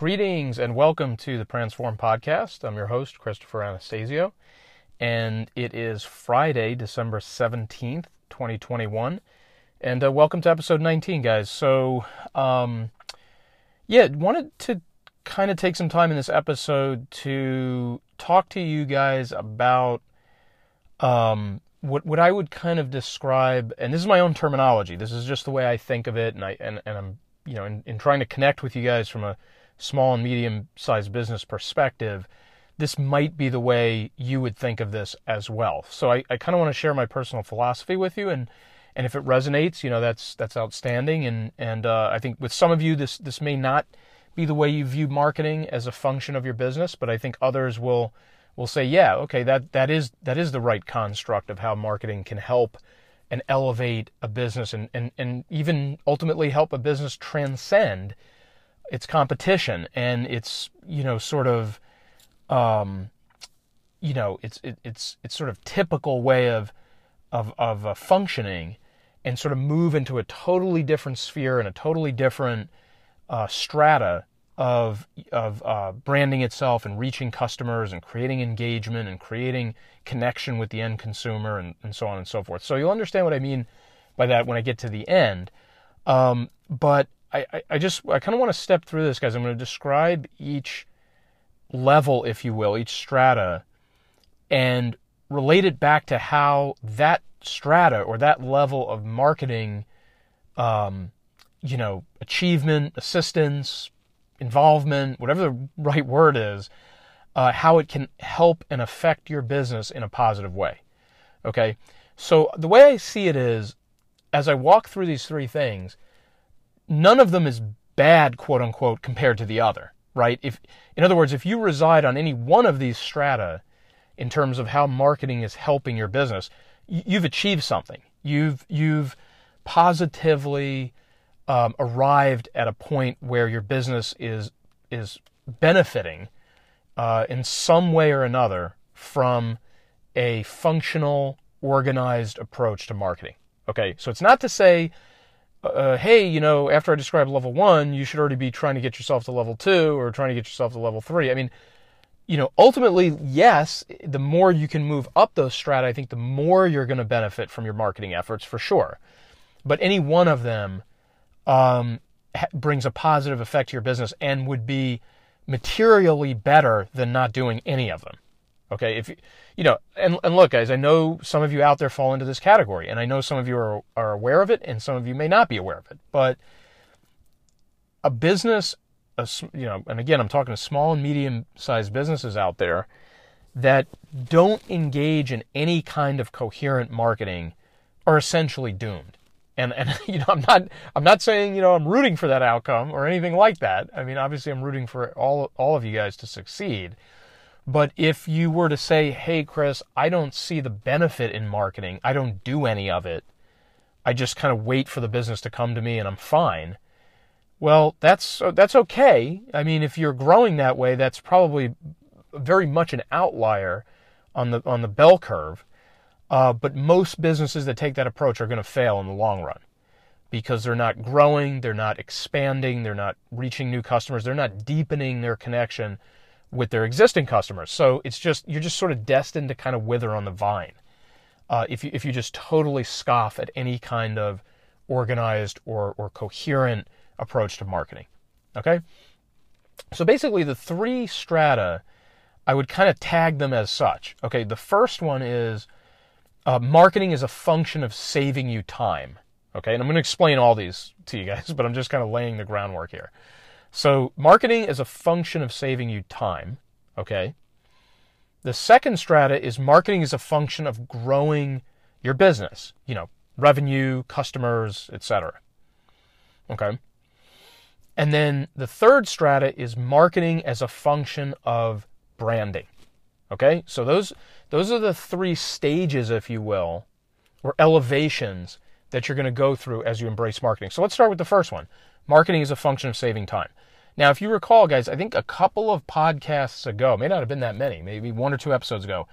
Greetings and welcome to the Transform Podcast. I'm your host, Christopher Anastasio, and it is Friday, December 17th, 2021. And uh, welcome to episode 19, guys. So, um, yeah, wanted to kind of take some time in this episode to talk to you guys about um, what what I would kind of describe, and this is my own terminology. This is just the way I think of it, and I and, and I'm you know in, in trying to connect with you guys from a small and medium sized business perspective, this might be the way you would think of this as well. So I, I kind of want to share my personal philosophy with you and and if it resonates, you know, that's that's outstanding. And and uh, I think with some of you, this this may not be the way you view marketing as a function of your business, but I think others will will say, yeah, okay, that that is that is the right construct of how marketing can help and elevate a business and and, and even ultimately help a business transcend its competition and its you know sort of um, you know it's it, it's it's sort of typical way of of of uh, functioning and sort of move into a totally different sphere and a totally different uh, strata of of uh, branding itself and reaching customers and creating engagement and creating connection with the end consumer and, and so on and so forth. So you'll understand what I mean by that when I get to the end. Um, but I, I just I kind of want to step through this, guys. I'm going to describe each level, if you will, each strata, and relate it back to how that strata or that level of marketing, um, you know, achievement, assistance, involvement, whatever the right word is, uh, how it can help and affect your business in a positive way. Okay, so the way I see it is, as I walk through these three things none of them is bad, quote unquote, compared to the other, right? If, in other words, if you reside on any one of these strata in terms of how marketing is helping your business, you've achieved something. You've, you've positively um, arrived at a point where your business is, is benefiting uh, in some way or another from a functional, organized approach to marketing. Okay, so it's not to say uh, hey, you know, after I describe level one, you should already be trying to get yourself to level two or trying to get yourself to level three. I mean, you know, ultimately, yes, the more you can move up those strata, I think the more you're going to benefit from your marketing efforts for sure. But any one of them um, brings a positive effect to your business and would be materially better than not doing any of them. Okay, if you, you know, and, and look, guys, I know some of you out there fall into this category, and I know some of you are, are aware of it, and some of you may not be aware of it. But a business, a, you know, and again, I'm talking to small and medium sized businesses out there that don't engage in any kind of coherent marketing are essentially doomed. And, and you know I'm not I'm not saying you know I'm rooting for that outcome or anything like that. I mean obviously I'm rooting for all all of you guys to succeed. But if you were to say, hey, Chris, I don't see the benefit in marketing, I don't do any of it, I just kind of wait for the business to come to me and I'm fine. Well, that's that's okay. I mean, if you're growing that way, that's probably very much an outlier on the on the bell curve. Uh, but most businesses that take that approach are going to fail in the long run because they're not growing, they're not expanding, they're not reaching new customers, they're not deepening their connection with their existing customers. So it's just you're just sort of destined to kind of wither on the vine uh, if you if you just totally scoff at any kind of organized or or coherent approach to marketing. Okay, so basically the three strata, I would kind of tag them as such. Okay, the first one is uh, marketing is a function of saving you time. Okay, and I'm going to explain all these to you guys, but I'm just kind of laying the groundwork here. So marketing is a function of saving you time, okay? The second strata is marketing is a function of growing your business, you know, revenue, customers, etc. Okay? And then the third strata is marketing as a function of branding. Okay? So those those are the three stages if you will or elevations that you're going to go through as you embrace marketing. So let's start with the first one. Marketing is a function of saving time. Now, if you recall, guys, I think a couple of podcasts ago, may not have been that many, maybe one or two episodes ago,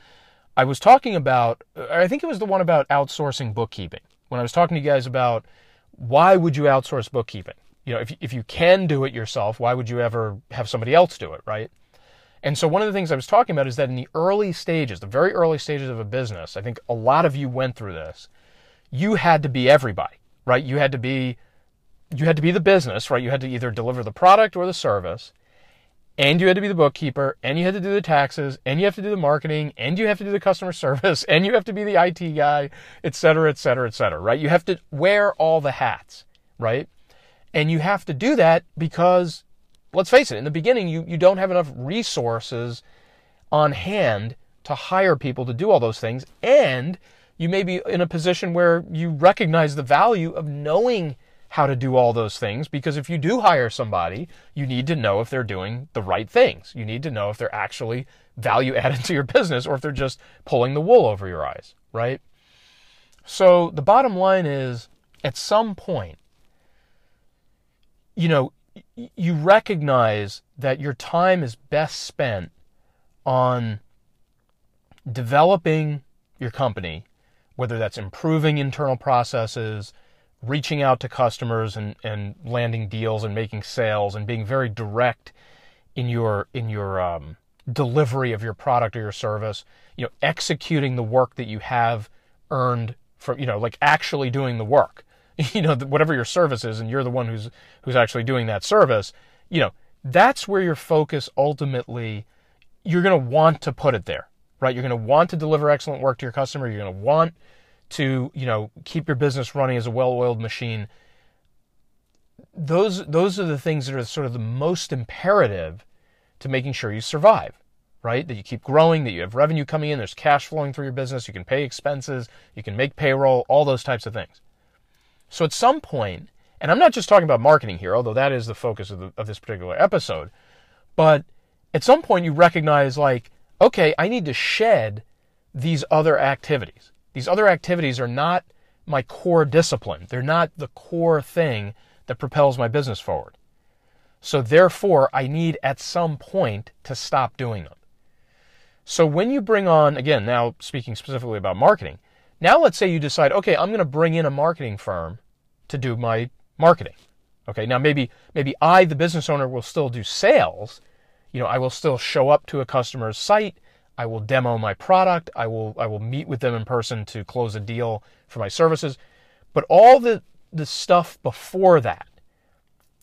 I was talking about, I think it was the one about outsourcing bookkeeping. When I was talking to you guys about why would you outsource bookkeeping? You know, if, if you can do it yourself, why would you ever have somebody else do it, right? And so one of the things I was talking about is that in the early stages, the very early stages of a business, I think a lot of you went through this. You had to be everybody, right? You had to be you had to be the business, right? You had to either deliver the product or the service, and you had to be the bookkeeper, and you had to do the taxes, and you have to do the marketing, and you have to do the customer service, and you have to be the IT guy, et cetera, et cetera, et cetera, right? You have to wear all the hats, right? And you have to do that because, let's face it, in the beginning, you, you don't have enough resources on hand to hire people to do all those things. And you may be in a position where you recognize the value of knowing how to do all those things because if you do hire somebody, you need to know if they're doing the right things. You need to know if they're actually value added to your business or if they're just pulling the wool over your eyes, right? So the bottom line is at some point, you know, you recognize that your time is best spent on developing your company, whether that's improving internal processes, reaching out to customers and, and landing deals and making sales and being very direct in your in your um, delivery of your product or your service, you know, executing the work that you have earned from, you know, like actually doing the work. you know, whatever your service is, and you're the one who's who's actually doing that service, you know, that's where your focus ultimately. You're going to want to put it there, right? You're going to want to deliver excellent work to your customer. You're going to want to, you know, keep your business running as a well-oiled machine. Those those are the things that are sort of the most imperative to making sure you survive, right? That you keep growing, that you have revenue coming in, there's cash flowing through your business, you can pay expenses, you can make payroll, all those types of things. So at some point, and I'm not just talking about marketing here, although that is the focus of, the, of this particular episode, but at some point you recognize, like, okay, I need to shed these other activities. These other activities are not my core discipline. They're not the core thing that propels my business forward. So therefore, I need at some point to stop doing them. So when you bring on, again, now speaking specifically about marketing, now let's say you decide, okay, I'm going to bring in a marketing firm to do my marketing. Okay, now maybe maybe I, the business owner, will still do sales. You know, I will still show up to a customer's site. I will demo my product. I will I will meet with them in person to close a deal for my services. But all the the stuff before that,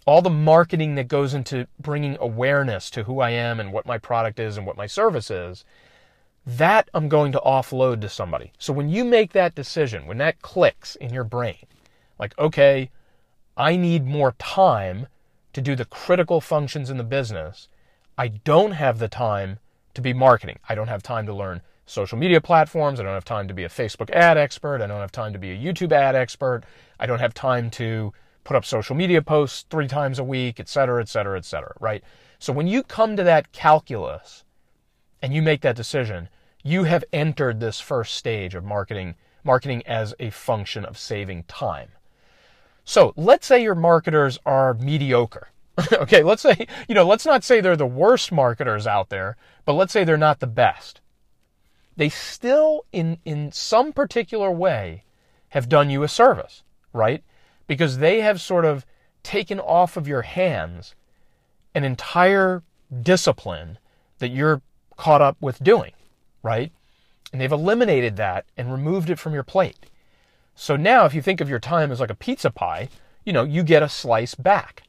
all the marketing that goes into bringing awareness to who I am and what my product is and what my service is, that I'm going to offload to somebody. So when you make that decision, when that clicks in your brain, like, okay, I need more time to do the critical functions in the business, I don't have the time to be marketing. I don't have time to learn social media platforms. I don't have time to be a Facebook ad expert. I don't have time to be a YouTube ad expert. I don't have time to put up social media posts three times a week, et cetera, et cetera, et cetera, right? So when you come to that calculus and you make that decision, you have entered this first stage of marketing, marketing as a function of saving time. So let's say your marketers are mediocre. okay, let's say, you know, let's not say they're the worst marketers out there, but let's say they're not the best. They still, in, in some particular way, have done you a service, right? Because they have sort of taken off of your hands an entire discipline that you're caught up with doing, right? And they've eliminated that and removed it from your plate. So now, if you think of your time as like a pizza pie, you know, you get a slice back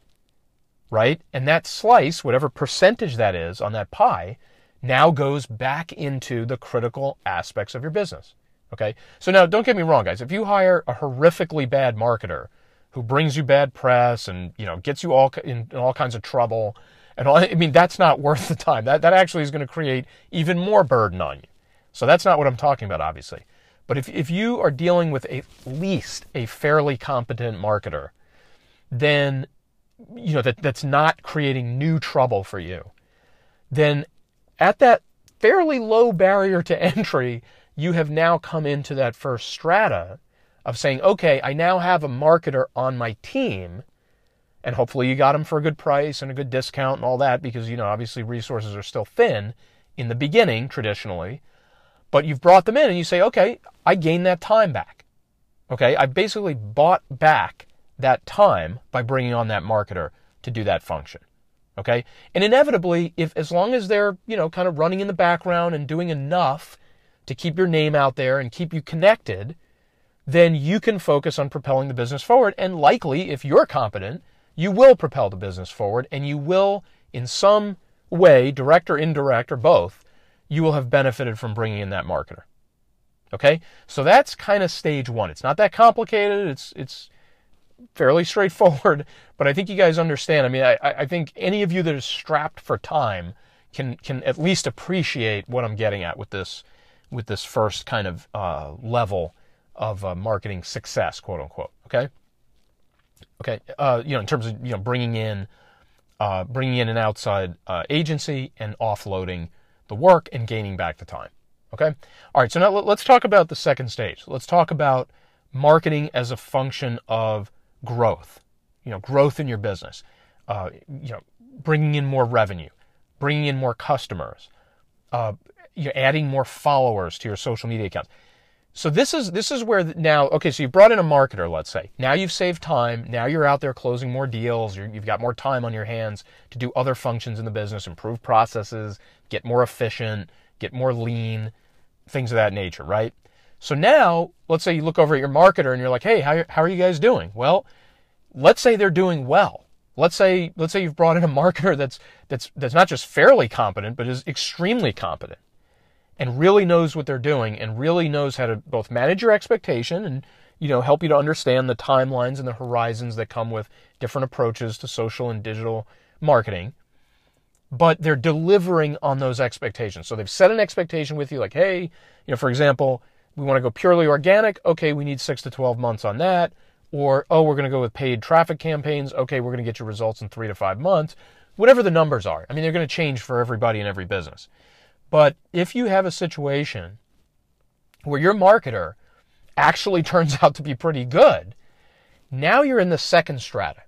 right? And that slice, whatever percentage that is on that pie, now goes back into the critical aspects of your business. Okay? So now don't get me wrong, guys. If you hire a horrifically bad marketer who brings you bad press and, you know, gets you all in, in all kinds of trouble and all, I mean, that's not worth the time. That, that actually is going to create even more burden on you. So that's not what I'm talking about, obviously. But if, if you are dealing with at least a fairly competent marketer, then you know that that's not creating new trouble for you, then at that fairly low barrier to entry, you have now come into that first strata of saying, okay, I now have a marketer on my team, and hopefully you got him for a good price and a good discount and all that because you know obviously resources are still thin in the beginning traditionally, but you've brought them in and you say, okay, I gain that time back. Okay, I basically bought back that time by bringing on that marketer to do that function. Okay? And inevitably, if as long as they're, you know, kind of running in the background and doing enough to keep your name out there and keep you connected, then you can focus on propelling the business forward. And likely, if you're competent, you will propel the business forward and you will, in some way, direct or indirect or both, you will have benefited from bringing in that marketer. Okay? So that's kind of stage one. It's not that complicated. It's, it's, fairly straightforward, but I think you guys understand. I mean, I, I think any of you that is strapped for time can can at least appreciate what I'm getting at with this with this first kind of uh, level of uh, marketing success, quote unquote. Okay. Okay. Uh, you know, in terms of you know bringing in uh, bringing in an outside uh, agency and offloading the work and gaining back the time. Okay. All right. So now let's talk about the second stage. Let's talk about marketing as a function of growth, you know, growth in your business, uh, you know, bringing in more revenue, bringing in more customers, uh, you're adding more followers to your social media accounts. So this is this is where now okay. So you brought in a marketer, let's say. Now you've saved time. Now you're out there closing more deals. you have got more time on your hands to do other functions in the business, improve processes, get more efficient, get more lean, things of that nature, right? So now, let's say you look over at your marketer and you're like, hey, how, how are you guys doing? Well, let's say they're doing well. Let's say let's say you've brought in a marketer that's that's that's not just fairly competent, but is extremely competent and really knows what they're doing and really knows how to both manage your expectation and you know help you to understand the timelines and the horizons that come with different approaches to social and digital marketing but they're delivering on those expectations so they've set an expectation with you like hey you know for example we want to go purely organic. Okay, we need six to 12 months on that. Or, oh, we're going to go with paid traffic campaigns. Okay, we're going to get your results in three to five months. Whatever the numbers are. I mean, they're going to change for everybody in every business. But if you have a situation where your marketer actually turns out to be pretty good, now you're in the second strata.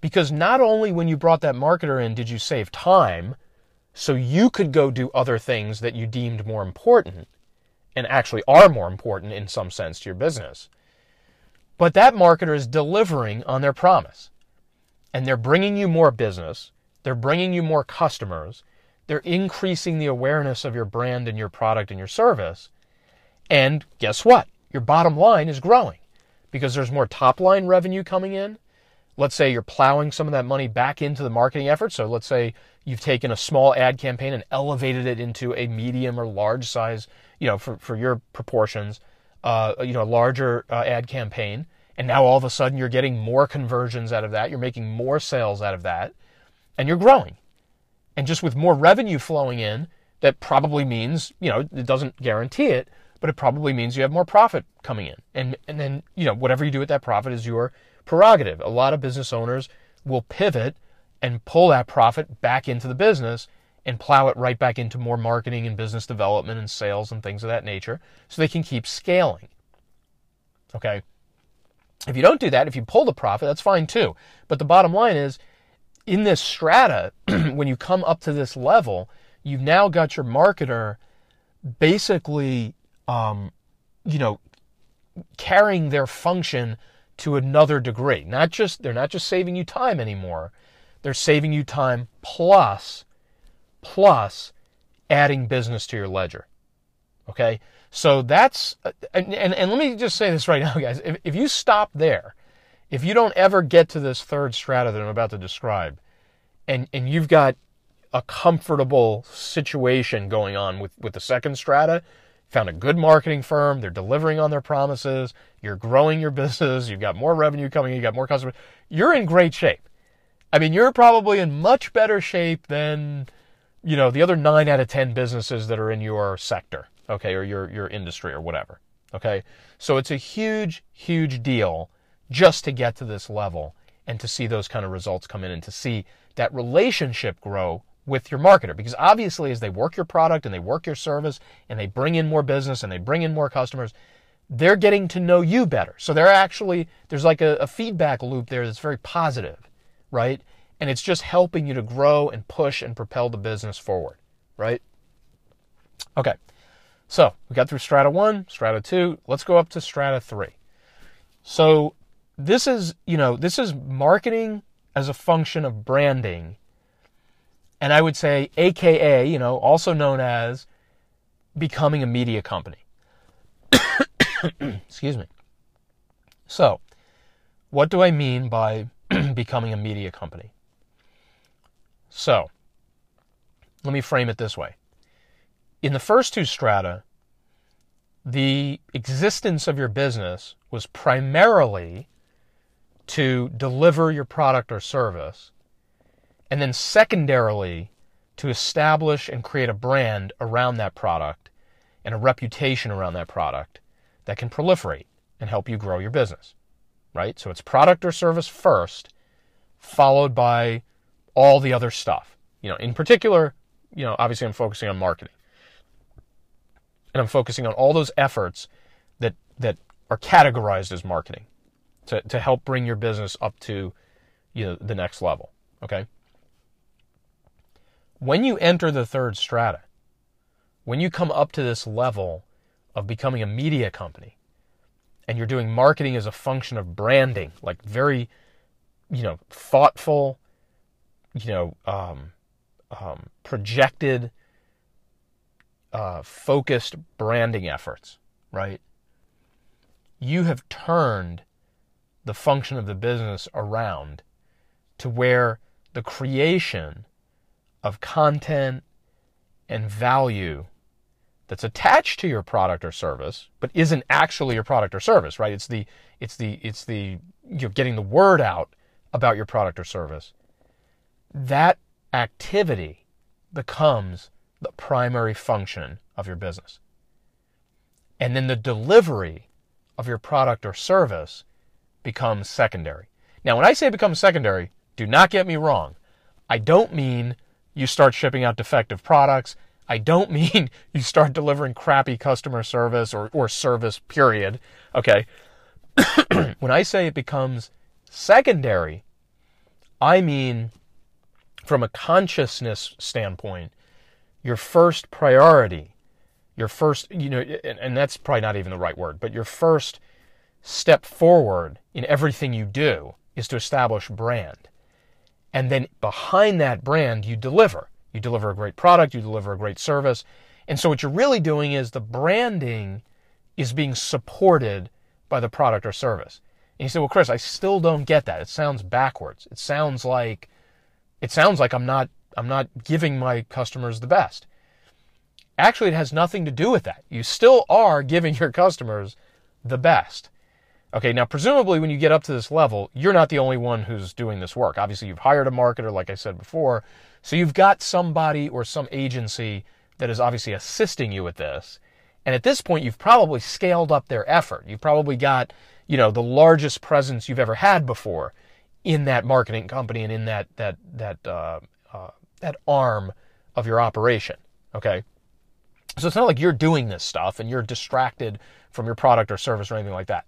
Because not only when you brought that marketer in did you save time, so you could go do other things that you deemed more important, and actually are more important in some sense to your business. But that marketer is delivering on their promise. And they're bringing you more business, they're bringing you more customers, they're increasing the awareness of your brand and your product and your service. And guess what? Your bottom line is growing because there's more top line revenue coming in. Let's say you're plowing some of that money back into the marketing effort. So let's say you've taken a small ad campaign and elevated it into a medium or large size you know, for, for your proportions, uh, you know, a larger uh, ad campaign. And now all of a sudden you're getting more conversions out of that. You're making more sales out of that and you're growing. And just with more revenue flowing in, that probably means, you know, it doesn't guarantee it, but it probably means you have more profit coming in. And, and then, you know, whatever you do with that profit is your prerogative. A lot of business owners will pivot and pull that profit back into the business and plow it right back into more marketing and business development and sales and things of that nature so they can keep scaling. Okay? If you don't do that, if you pull the profit, that's fine too. But the bottom line is in this strata, when you come up to this level, you've now got your marketer basically, um, you know, carrying their function to another degree. Not just they're not just saving you time anymore. They're saving you time plus plus adding business to your ledger. Okay? So that's, and, and, and let me just say this right now, guys. If, if you stop there, if you don't ever get to this third strata that I'm about to describe, and, and you've got a comfortable situation going on with, with the second strata, found a good marketing firm, they're delivering on their promises, you're growing your business, you've got more revenue coming, you've got more customers, you're in great shape. I mean, you're probably in much better shape than you know, the other nine out of 10 businesses that are in your sector, okay, or your, your industry or whatever, okay? So it's a huge, huge deal just to get to this level and to see those kind of results come in and to see that relationship grow with your marketer. Because obviously, as they work your product and they work your service and they bring in more business and they bring in more customers, they're getting to know you better. So they're actually, there's like a, a feedback loop there that's very positive, right? and it's just helping you to grow and push and propel the business forward, right? Okay, so we got through strata one, strata two. Let's go up to strata three. So this is, you know, this is marketing as a function of branding. And I would say, AKA, you know, also known as becoming a media company. Excuse me. So, what do I mean by becoming a media company? So, let me frame it this way. In the first two strata, the existence of your business was primarily to deliver your product or service, and then secondarily to establish and create a brand around that product and a reputation around that product that can proliferate and help you grow your business. Right? So it's product or service first, followed by all the other stuff. You know, in particular, you know, obviously I'm focusing on marketing. And I'm focusing on all those efforts that that are categorized as marketing to, to help bring your business up to you know, the next level. Okay? When you enter the third strata, when you come up to this level of becoming a media company, and you're doing marketing as a function of branding, like very, you know, thoughtful, you know, um, um, projected, uh, focused branding efforts, right? You have turned the function of the business around to where the creation of content and value that's attached to your product or service but isn't actually your product or service right it's the it's the it's the you're getting the word out about your product or service that activity becomes the primary function of your business and then the delivery of your product or service becomes secondary. Now, when I say becomes secondary, do not get me wrong. I don't mean you start shipping out defective products. I don't mean you start delivering crappy customer service or, or service, period. Okay. when I say it becomes secondary, I mean from a consciousness standpoint, your first priority, your first, you know, and, and that's probably not even the right word, but your first step forward in everything you do is to establish brand. And then behind that brand, you deliver. You deliver a great product, you deliver a great service. And so what you're really doing is the branding is being supported by the product or service. And you say, well, Chris, I still don't get that. It sounds backwards. It sounds like, it sounds like I'm not, I'm not giving my customers the best. Actually, it has nothing to do with that. You still are giving your customers the best. Okay, now presumably when you get up to this level, you're not the only one who's doing this work. Obviously, you've hired a marketer, like I said before. So you've got somebody or some agency that is obviously assisting you with this. And at this point, you've probably scaled up their effort. You've probably got, you know, the largest presence you've ever had before in that marketing company and in that that that uh, uh, that arm of your operation. Okay, so it's not like you're doing this stuff and you're distracted from your product or service or anything like that.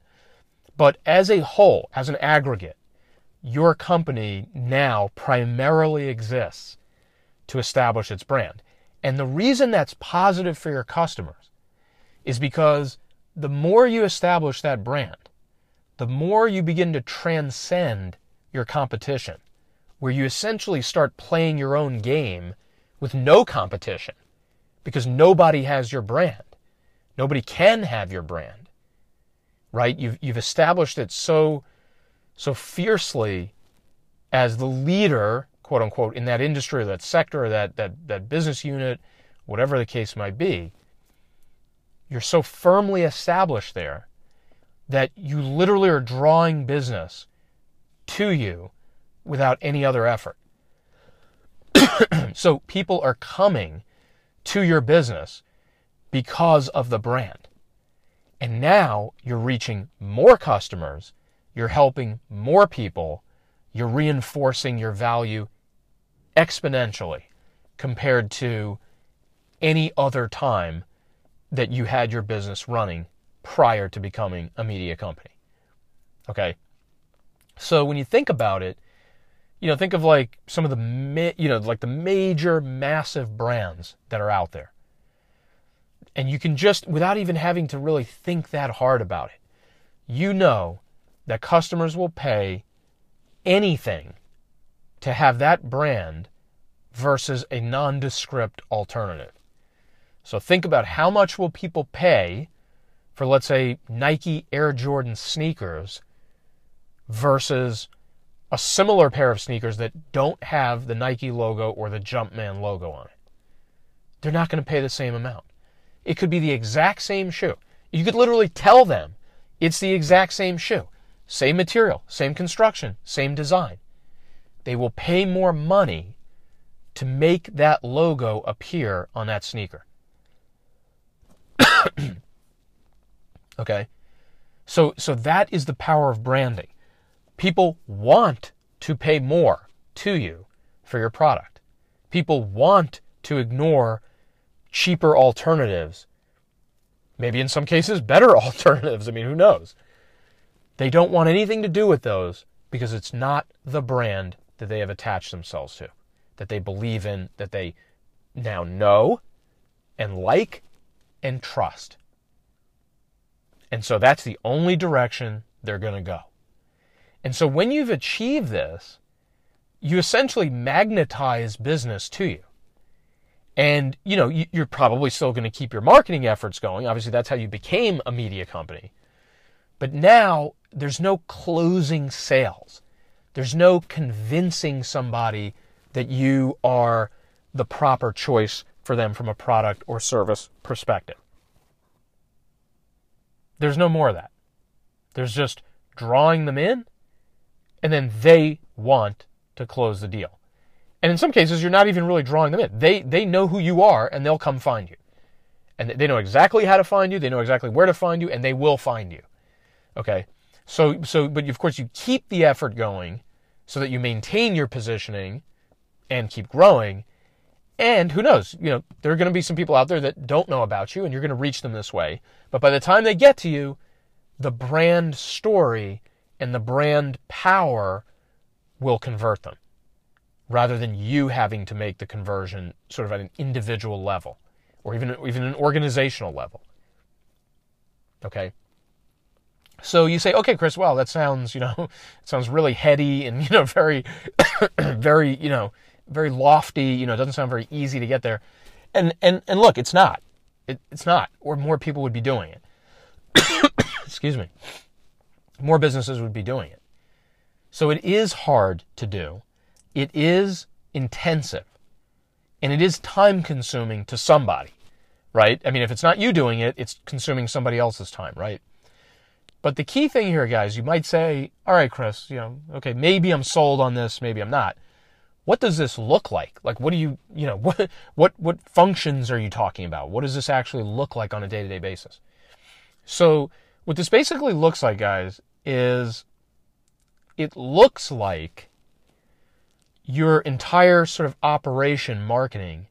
But as a whole, as an aggregate, your company now primarily exists to establish its brand. And the reason that's positive for your customers is because the more you establish that brand, the more you begin to transcend your competition, where you essentially start playing your own game with no competition because nobody has your brand. Nobody can have your brand right? You've, you've established it so, so fiercely as the leader, quote unquote, in that industry or that sector or that, that, that business unit, whatever the case might be. You're so firmly established there that you literally are drawing business to you without any other effort. so people are coming to your business because of the brand. And now you're reaching more customers, you're helping more people, you're reinforcing your value exponentially compared to any other time that you had your business running prior to becoming a media company. Okay? So when you think about it, you know, think of like some of the, you know, like the major massive brands that are out there. And you can just, without even having to really think that hard about it, you know that customers will pay anything to have that brand versus a nondescript alternative. So think about how much will people pay for let's say Nike Air Jordan sneakers versus a similar pair of sneakers that don't have the Nike logo or the Jumpman logo on it. They're not going to pay the same amount. It could be the exact same shoe. You could literally tell them it's the exact same shoe. Same material, same construction, same design. They will pay more money to make that logo appear on that sneaker. okay? So so that is the power of branding. People want to pay more to you for your product. People want to ignore cheaper alternatives. Maybe in some cases better alternatives. I mean, who knows? They don't want anything to do with those because it's not the brand that they have attached themselves to, that they believe in, that they now know and like and trust. And so that's the only direction they're going to go. And so when you've achieved this, you essentially magnetize business to you. And, you know, you're probably still going to keep your marketing efforts going. Obviously, that's how you became a media company. But now there's no closing sales. There's no convincing somebody that you are the proper choice for them from a product or service perspective. There's no more of that. There's just drawing them in, and then they want to close the deal. And in some cases, you're not even really drawing them in. They, they know who you are, and they'll come find you. And they know exactly how to find you, they know exactly where to find you, and they will find you. Okay? So, so, but of course, you keep the effort going so that you maintain your positioning and keep growing. And who knows, you know, there are going to be some people out there that don't know about you and you're going to reach them this way. But by the time they get to you, the brand story and the brand power will convert them rather than you having to make the conversion sort of at an individual level or even, even an organizational level. Okay. So you say, okay, Chris, well, that sounds, you know, it sounds really heady and, you know, very, very, you know, very lofty. You know, it doesn't sound very easy to get there. And and and look, it's not. It, it's not. Or more people would be doing it. Excuse me. More businesses would be doing it. So it is hard to do. It is intensive. And it is time consuming to somebody, right? I mean, if it's not you doing it, it's consuming somebody else's time, right? But the key thing here, guys, you might say, all right, Chris, you know, okay, maybe I'm sold on this, maybe I'm not what does this look like? Like, what do you, you know, what, what, what functions are you talking about? What does this actually look like on a day to day basis? So, what this basically looks like, guys, is it looks like your entire sort of operation marketing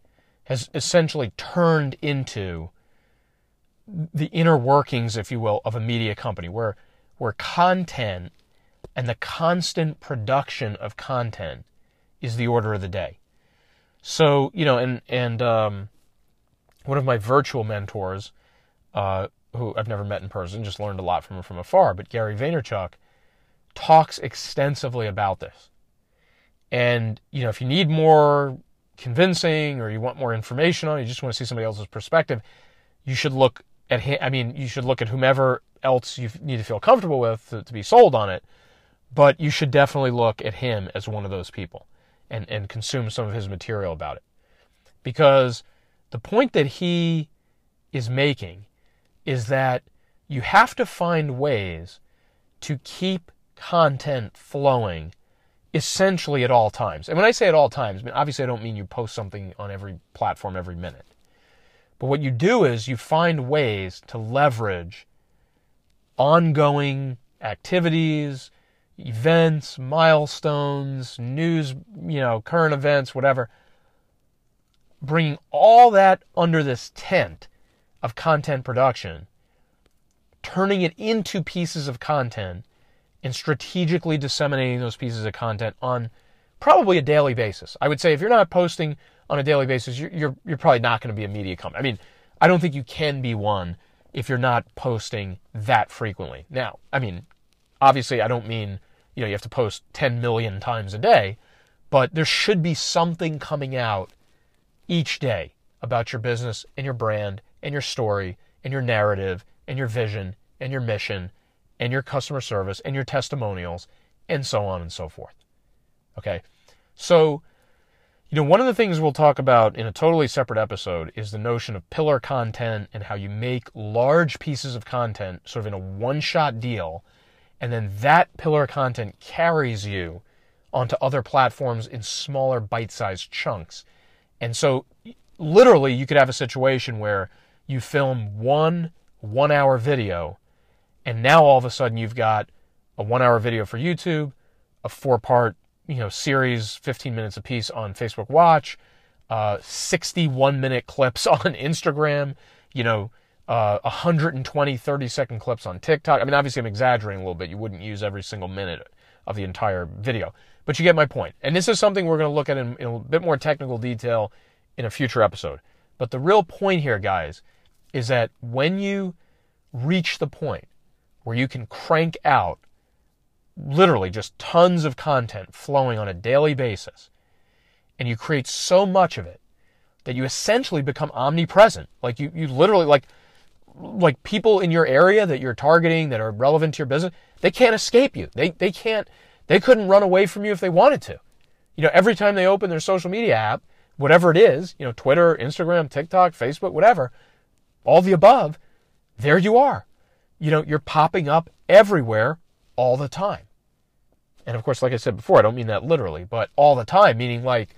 has essentially turned into the inner workings, if you will, of a media company where, where content and the constant production of content is the order of the day. So, you know, and, and, um, one of my virtual mentors, uh, who I've never met in person, just learned a lot from him from afar, but Gary Vaynerchuk talks extensively about this. And, you know, if you need more convincing or you want more information on it, you just want to see somebody else's perspective, you should look at him. I mean, you should look at whomever else you need to feel comfortable with to, to be sold on it, but you should definitely look at him as one of those people and, and consume some of his material about it. Because the point that he is making is that you have to find ways to keep content flowing essentially at all times. And when I say at all times, I mean, obviously I don't mean you post something on every platform every minute. But what you do is you find ways to leverage ongoing activities, events, milestones, news, you know, current events, whatever. Bringing all that under this tent of content production, turning it into pieces of content, and strategically disseminating those pieces of content on probably a daily basis. I would say if you're not posting on a daily basis, you're you're, you're probably not going to be a media company. I mean, I don't think you can be one if you're not posting that frequently. Now, I mean, obviously, I don't mean, you know, you have to post 10 million times a day, but there should be something coming out each day about your business and your brand and your story and your narrative and your vision and your mission and your customer service and your testimonials and so on and so forth. Okay. So, you know, one of the things we'll talk about in a totally separate episode is the notion of pillar content and how you make large pieces of content sort of in a one shot deal. And then that pillar content carries you onto other platforms in smaller bite sized chunks. And so, literally, you could have a situation where you film one one hour video, and now all of a sudden you've got a one hour video for YouTube, a four part you know series, 15 minutes a piece on Facebook Watch, uh, 61 minute clips on Instagram, you know, uh, 120 30 second clips on TikTok. I mean, obviously, I'm exaggerating a little bit. You wouldn't use every single minute of the entire video, but you get my point. And this is something we're going to look at in, in a bit more technical detail in a future episode. But the real point here, guys, is that when you reach the point where you can crank out literally just tons of content flowing on a daily basis, and you create so much of it that you essentially become omnipresent. Like you, you literally like like people in your area that you're targeting that are relevant to your business, they can't escape you. They they can't they couldn't run away from you if they wanted to. You know, every time they open their social media app, whatever it is, you know, Twitter, Instagram, TikTok, Facebook, whatever, all the above, there you are. You know, you're popping up everywhere all the time. And of course, like I said before, I don't mean that literally, but all the time, meaning like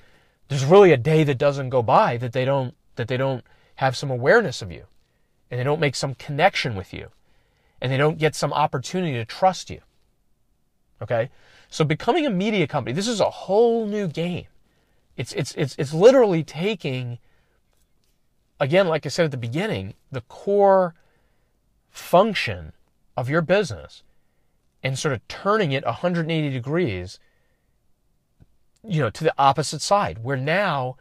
there's really a day that doesn't go by that they don't that they don't have some awareness of you and they don't make some connection with you and they don't get some opportunity to trust you. Okay? So becoming a media company, this is a whole new game. It's it's it's it's literally taking again, like I said at the beginning, the core function of your business and sort of turning it 180 degrees you know to the opposite side where now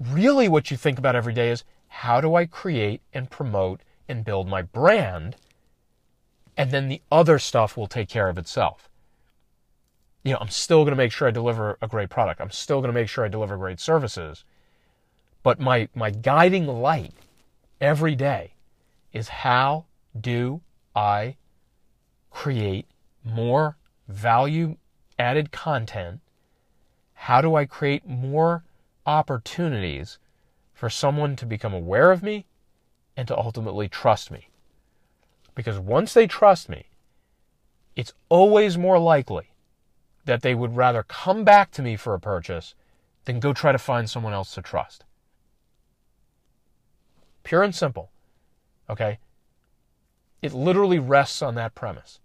really what you think about every day is how do I create and promote and build my brand? And then the other stuff will take care of itself. You know I'm still going to make sure I deliver a great product. I'm still going to make sure I deliver great services. But my my guiding light every day is how do I create more value added content? How do I create more opportunities for someone to become aware of me and to ultimately trust me? Because once they trust me, it's always more likely that they would rather come back to me for a purchase than go try to find someone else to trust. Pure and simple. Okay? It literally rests on that premise.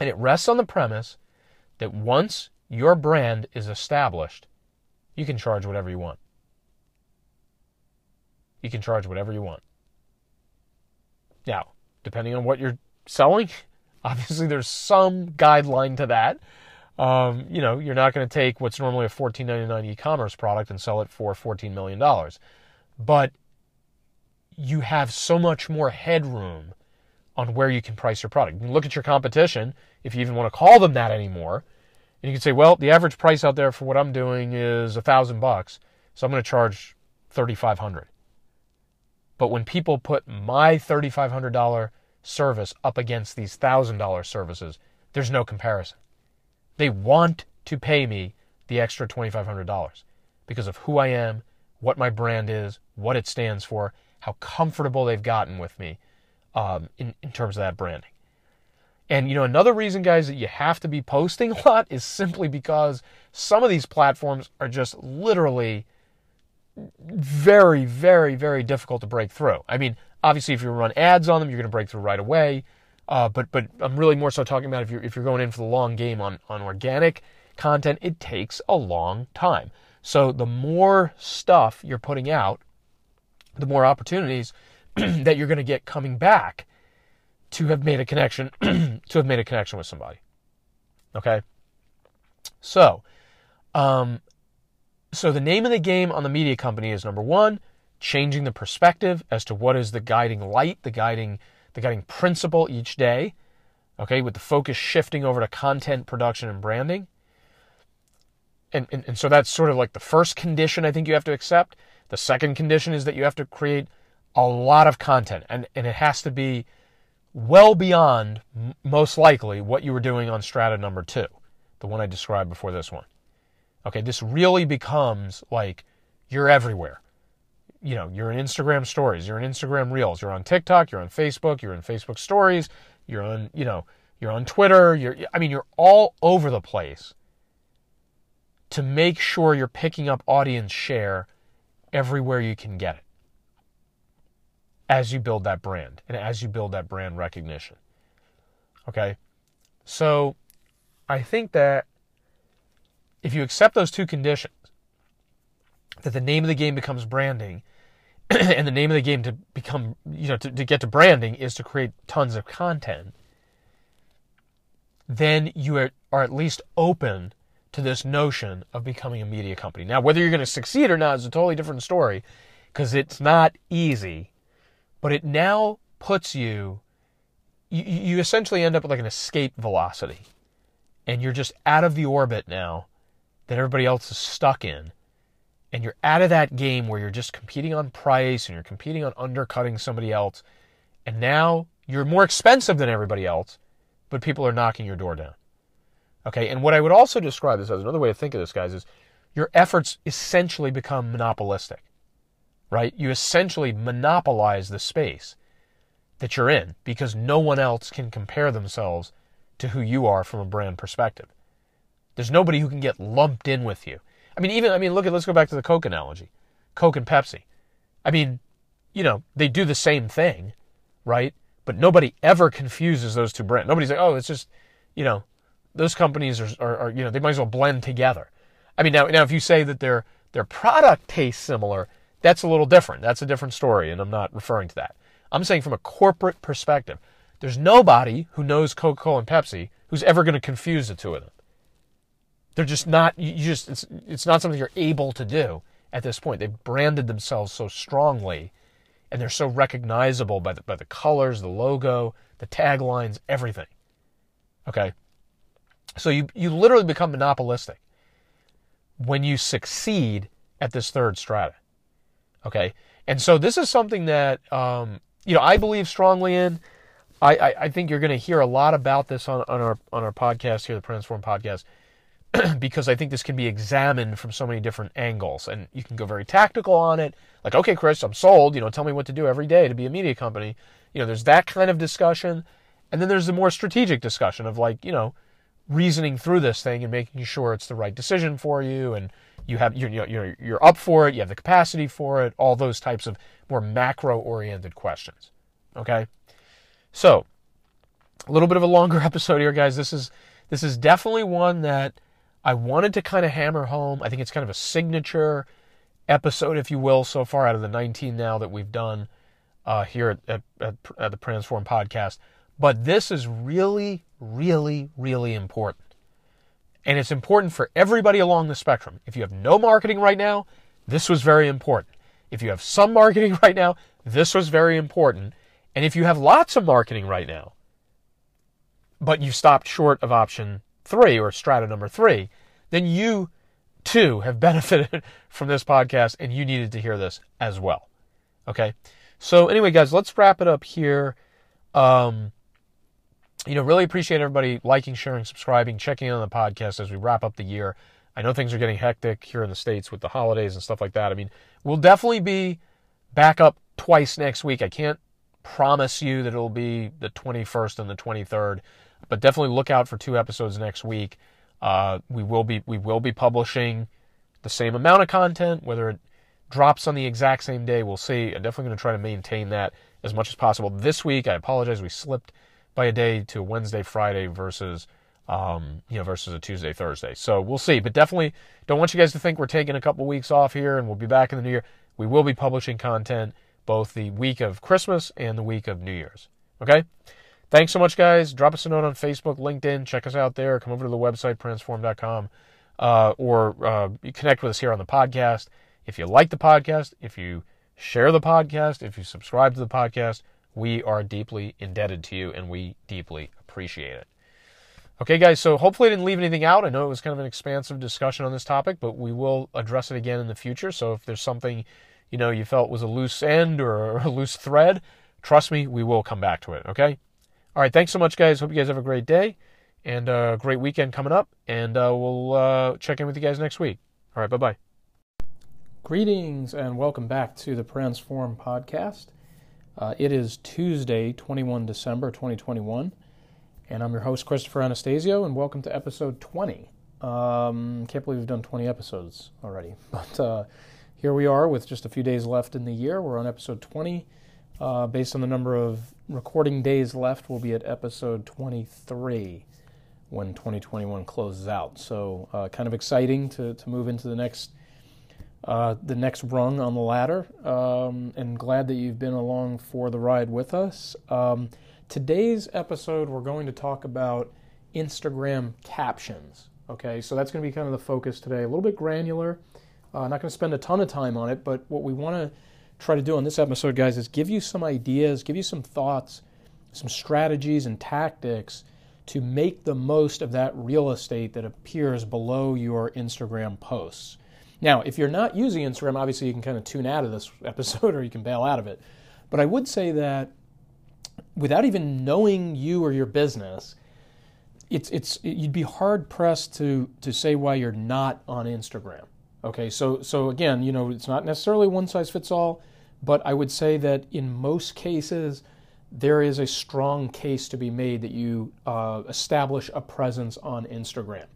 And it rests on the premise that once your brand is established, you can charge whatever you want. You can charge whatever you want. Now, depending on what you're selling, obviously there's some guideline to that. Um, you know, you're not going to take what's normally a $14.99 e-commerce product and sell it for $14 million. But you have so much more headroom on where you can price your product. You look at your competition, if you even want to call them that anymore, and you can say, well, the average price out there for what I'm doing is a thousand bucks, so I'm going to charge thirty five hundred. But when people put my thirty five hundred dollar service up against these thousand dollar services, there's no comparison. They want to pay me the extra twenty five hundred dollars because of who I am, what my brand is, what it stands for, how comfortable they've gotten with me um, in, in terms of that branding. And you know, another reason, guys, that you have to be posting a lot is simply because some of these platforms are just literally very, very, very difficult to break through. I mean, obviously, if you run ads on them, you're going to break through right away. Uh, but but I'm really more so talking about if you're if you're going in for the long game on on organic content, it takes a long time. So the more stuff you're putting out, the more opportunities that you're going to get coming back to have made a connection to have made a connection with somebody. Okay? So, um so the name of the game on the media company is number 1, changing the perspective as to what is the guiding light, the guiding the guiding principle each day. Okay, with the focus shifting over to content production and branding. And, and, and so that's sort of like the first condition I think you have to accept. The second condition is that you have to create a lot of content, and, and it has to be well beyond, most likely, what you were doing on strata number two, the one I described before this one. Okay, this really becomes like you're everywhere. You know, you're in Instagram stories, you're in Instagram reels, you're on TikTok, you're on Facebook, you're in Facebook stories, you're on, you know, you're on Twitter, you're I mean, you're all over the place to make sure you're picking up audience share everywhere you can get it as you build that brand and as you build that brand recognition. Okay? So I think that if you accept those two conditions, that the name of the game becomes branding, and the name of the game to become, you know, to, to get to branding is to create tons of content, then you are, are at least open to this notion of becoming a media company. Now, whether you're going to succeed or not is a totally different story because it's not easy, but it now puts you, you, you essentially end up with like an escape velocity and you're just out of the orbit now that everybody else is stuck in. And you're out of that game where you're just competing on price and you're competing on undercutting somebody else. And now you're more expensive than everybody else, but people are knocking your door down. Okay, and what I would also describe this as another way to think of this, guys, is your efforts essentially become monopolistic, right? You essentially monopolize the space that you're in because no one else can compare themselves to who you are from a brand perspective. There's nobody who can get lumped in with you. I mean, even, I mean, look at, let's go back to the Coke analogy Coke and Pepsi. I mean, you know, they do the same thing, right? But nobody ever confuses those two brands. Nobody's like, oh, it's just, you know, those companies are, are, are, you know, they might as well blend together. I mean, now, now if you say that their their product tastes similar, that's a little different. That's a different story, and I'm not referring to that. I'm saying from a corporate perspective, there's nobody who knows Coca-Cola and Pepsi who's ever going to confuse the two of them. They're just not. You just it's it's not something you're able to do at this point. They've branded themselves so strongly, and they're so recognizable by the by the colors, the logo, the taglines, everything. Okay, so you, you literally become monopolistic when you succeed at this third strata. Okay. And so this is something that, um, you know, I believe strongly in. I, I, I think you're going to hear a lot about this on, on our on our podcast here, the Transform podcast, because I think this can be examined from so many different angles, and you can go very tactical on it. Like, okay, Chris, I'm sold. You know, tell me what to do every day to be a media company. You know, there's that kind of discussion, and then there's the more strategic discussion of like, you know, reasoning through this thing and making sure it's the right decision for you and you have you're you're you're up for it, you have the capacity for it, all those types of more macro oriented questions. Okay? So, a little bit of a longer episode here guys. This is this is definitely one that I wanted to kind of hammer home. I think it's kind of a signature episode if you will so far out of the 19 now that we've done uh, here at, at, at, at the Transform podcast. But this is really, really, really important. And it's important for everybody along the spectrum. If you have no marketing right now, this was very important. If you have some marketing right now, this was very important. And if you have lots of marketing right now, but you stopped short of option three or strata number three, then you too have benefited from this podcast and you needed to hear this as well. Okay. So anyway, guys, let's wrap it up here. Um, you know, really appreciate everybody liking, sharing, subscribing, checking in on the podcast as we wrap up the year. I know things are getting hectic here in the States with the holidays and stuff like that. I mean, we'll definitely be back up twice next week. I can't promise you that it'll be the 21st and the 23rd, but definitely look out for two episodes next week. Uh, we will be we will be publishing the same amount of content, whether it drops on the exact same day, we'll see. I'm definitely going to try to maintain that as much as possible. This week, I apologize, we slipped by a day to Wednesday, Friday versus um, you know versus a Tuesday, Thursday. So we'll see. But definitely don't want you guys to think we're taking a couple weeks off here and we'll be back in the new year. We will be publishing content both the week of Christmas and the week of New Year's. Okay? Thanks so much, guys. Drop us a note on Facebook, LinkedIn. Check us out there. Come over to the website, transform.com, uh, or uh, connect with us here on the podcast. If you like the podcast, if you share the podcast, if you subscribe to the podcast, We are deeply indebted to you and we deeply appreciate it. Okay, guys, so hopefully I didn't leave anything out. I know it was kind of an expansive discussion on this topic, but we will address it again in the future. So if there's something, you know, you felt was a loose end or a loose thread, trust me, we will come back to it, okay? All right, thanks so much, guys. Hope you guys have a great day and a great weekend coming up, and uh, we'll uh, check in with you guys next week. All right, bye bye. Greetings and welcome back to the Transform podcast. Uh, it is Tuesday, 21 December 2021. And I'm your host, Christopher Anastasio, and welcome to episode 20. Um, can't believe we've done 20 episodes already. But uh, here we are with just a few days left in the year. We're on episode 20. Uh, based on the number of recording days left, we'll be at episode 23 when 2021 closes out. So, uh, kind of exciting to, to move into the next uh, the next rung on the ladder. Um, and glad that you've been along for the ride with us. Um, Today's episode, we're going to talk about Instagram captions. Okay, so that's going to be kind of the focus today. A little bit granular. Uh, not going to spend a ton of time on it, but what we want to try to do on this episode, guys, is give you some ideas, give you some thoughts, some strategies and tactics to make the most of that real estate that appears below your Instagram posts. Now, if you're not using Instagram, obviously you can kind of tune out of this episode or you can bail out of it. But I would say that without even knowing you or your business, it's it's you'd be hard pressed to to say why you're not on Instagram. Okay, so so again, you know, it's not necessarily one size fits all, but I would say that in most cases there is a strong case to be made that you uh, establish a presence on Instagram.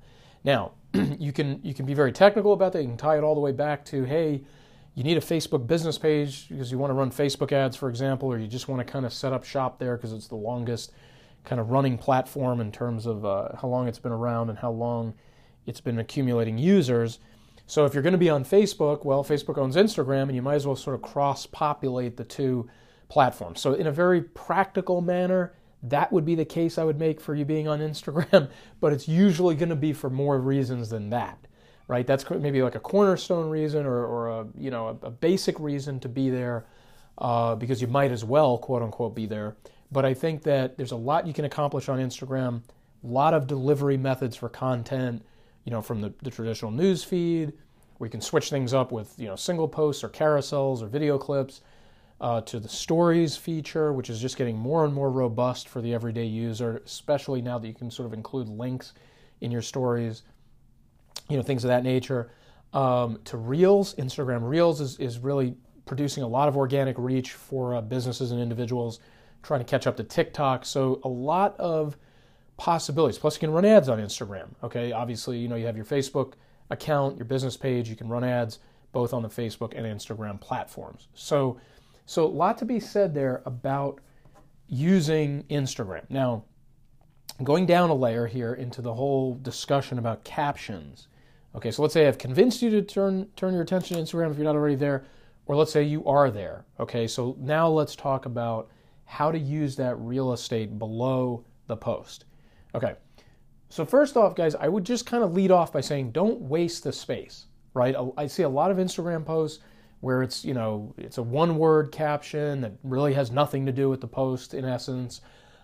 Now, you can you can be very technical about that. You can tie it all the way back to hey, you need a Facebook business page because you want to run Facebook ads, for example, or you just want to kind of set up shop there because it's the longest kind of running platform in terms of uh, how long it's been around and how long it's been accumulating users. So if you're going to be on Facebook, well, Facebook owns Instagram, and you might as well sort of cross populate the two platforms. So, in a very practical manner, that would be the case I would make for you being on Instagram, but it's usually going to be for more reasons than that right? That's maybe like a cornerstone reason or, or a you know a, a basic reason to be there uh, because you might as well quote unquote be there. But I think that there's a lot you can accomplish on Instagram. A lot of delivery methods for content, you know, from the, the traditional news feed. We can switch things up with you know single posts or carousels or video clips. Uh, to the stories feature, which is just getting more and more robust for the everyday user, especially now that you can sort of include links in your stories you know, things of that nature. Um, to Reels, Instagram Reels is, is really producing a lot of organic reach for uh, businesses and individuals trying to catch up to TikTok. So a lot of possibilities. Plus, you can run ads on Instagram. Okay, obviously, you know you have your Facebook account, your business page. You can run ads both on the Facebook and Instagram platforms. So, so a lot to be said there about using Instagram. Now, going down a layer here into the whole discussion about captions. Okay, so let's say I've convinced you to turn turn your attention to Instagram if you're not already there, or let's say you are there. Okay, so now let's talk about how to use that real estate below the post. Okay, so first off, guys, I would just kind of lead off by saying don't waste the space, right? I see a lot of Instagram posts where it's you know it's a one word caption that really has nothing to do with the post in essence.